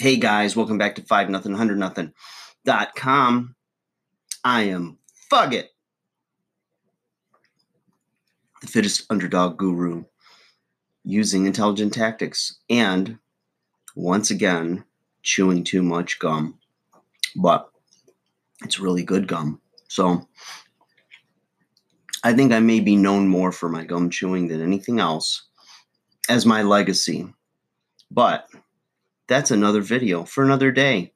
Hey guys, welcome back to 5 nothing 100 nothing dot com. I am fuck it, the fittest underdog guru, using intelligent tactics and once again chewing too much gum. But it's really good gum. So I think I may be known more for my gum chewing than anything else as my legacy. But that's another video for another day.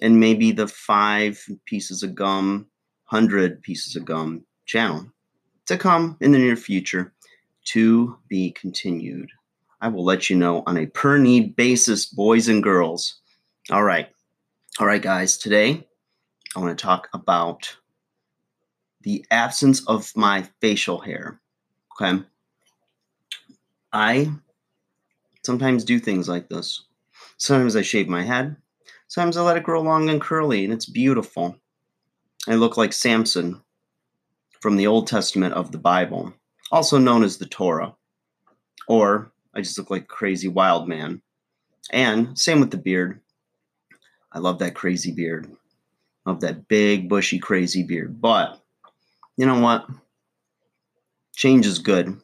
And maybe the five pieces of gum, hundred pieces of gum channel to come in the near future to be continued. I will let you know on a per need basis, boys and girls. All right. All right, guys. Today, I want to talk about the absence of my facial hair. Okay. I sometimes do things like this. Sometimes I shave my head. Sometimes I let it grow long and curly, and it's beautiful. I look like Samson from the Old Testament of the Bible, also known as the Torah. Or I just look like a crazy wild man. And same with the beard. I love that crazy beard. Love that big, bushy, crazy beard. But you know what? Change is good.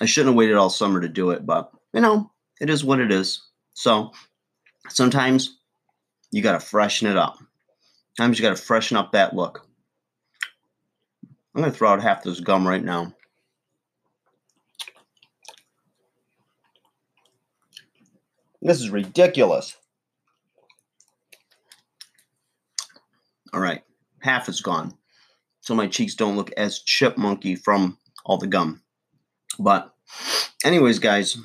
I shouldn't have waited all summer to do it, but you know, it is what it is. So sometimes you got to freshen it up. Sometimes you got to freshen up that look. I'm going to throw out half this gum right now. This is ridiculous. All right, half is gone. So my cheeks don't look as chipmunky from all the gum. But, anyways, guys,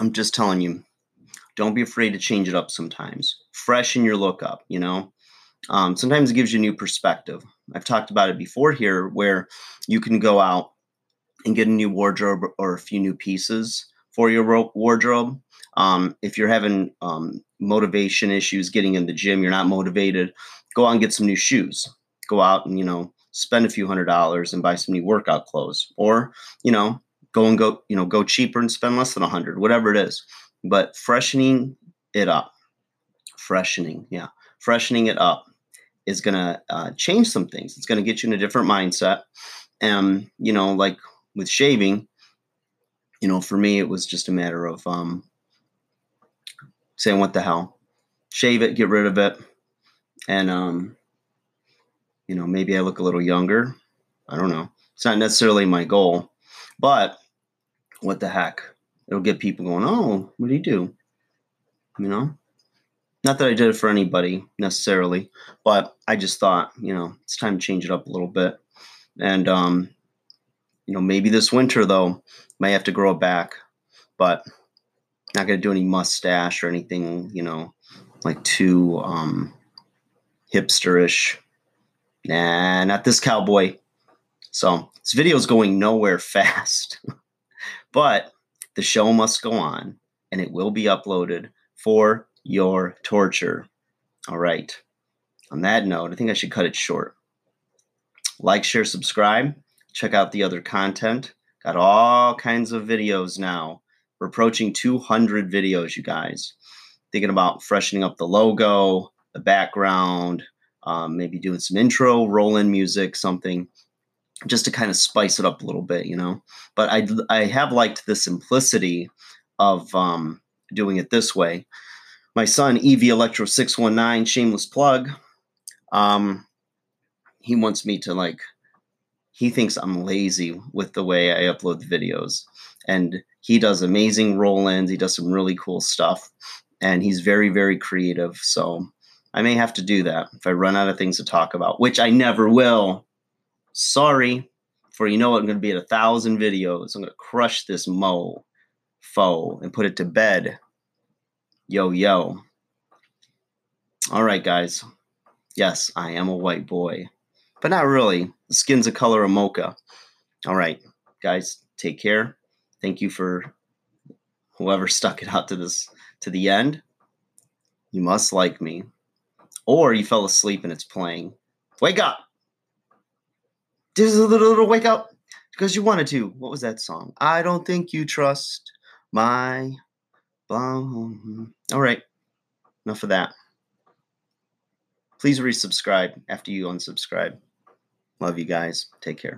I'm just telling you, don't be afraid to change it up sometimes. Freshen your look up, you know? Um, sometimes it gives you a new perspective. I've talked about it before here where you can go out and get a new wardrobe or a few new pieces for your wardrobe. Um, if you're having um, motivation issues getting in the gym, you're not motivated, go out and get some new shoes. Go out and, you know, spend a few hundred dollars and buy some new workout clothes. Or, you know, go and go, you know, go cheaper and spend less than a hundred, whatever it is. But freshening it up, freshening, yeah, freshening it up is going to uh, change some things. It's going to get you in a different mindset. And, you know, like with shaving, you know, for me, it was just a matter of um, saying, what the hell? Shave it, get rid of it. And, um, you know, maybe I look a little younger. I don't know. It's not necessarily my goal, but what the heck? It'll get people going, oh, what do you do? You know? Not that I did it for anybody necessarily, but I just thought, you know, it's time to change it up a little bit. And, um, you know, maybe this winter, though, may have to grow it back, but not going to do any mustache or anything, you know, like too um, hipsterish. Nah, not this cowboy. So this video is going nowhere fast. But the show must go on and it will be uploaded for your torture. All right. On that note, I think I should cut it short. Like, share, subscribe. Check out the other content. Got all kinds of videos now. We're approaching 200 videos, you guys. Thinking about freshening up the logo, the background, um, maybe doing some intro, roll in music, something just to kind of spice it up a little bit, you know. But I I have liked the simplicity of um, doing it this way. My son EV Electro six one nine shameless plug. Um, he wants me to like. He thinks I'm lazy with the way I upload the videos, and he does amazing roll-ins. He does some really cool stuff, and he's very very creative. So I may have to do that if I run out of things to talk about, which I never will Sorry, for you know what, I'm going to be at a thousand videos. I'm going to crush this mo foe and put it to bed. Yo, yo. All right, guys. Yes, I am a white boy, but not really. The skin's a color of mocha. All right, guys, take care. Thank you for whoever stuck it out to this to the end. You must like me. Or you fell asleep and it's playing. Wake up! is a little, little wake up because you wanted to. What was that song? I don't think you trust my. All right, enough of that. Please resubscribe after you unsubscribe. Love you guys. Take care.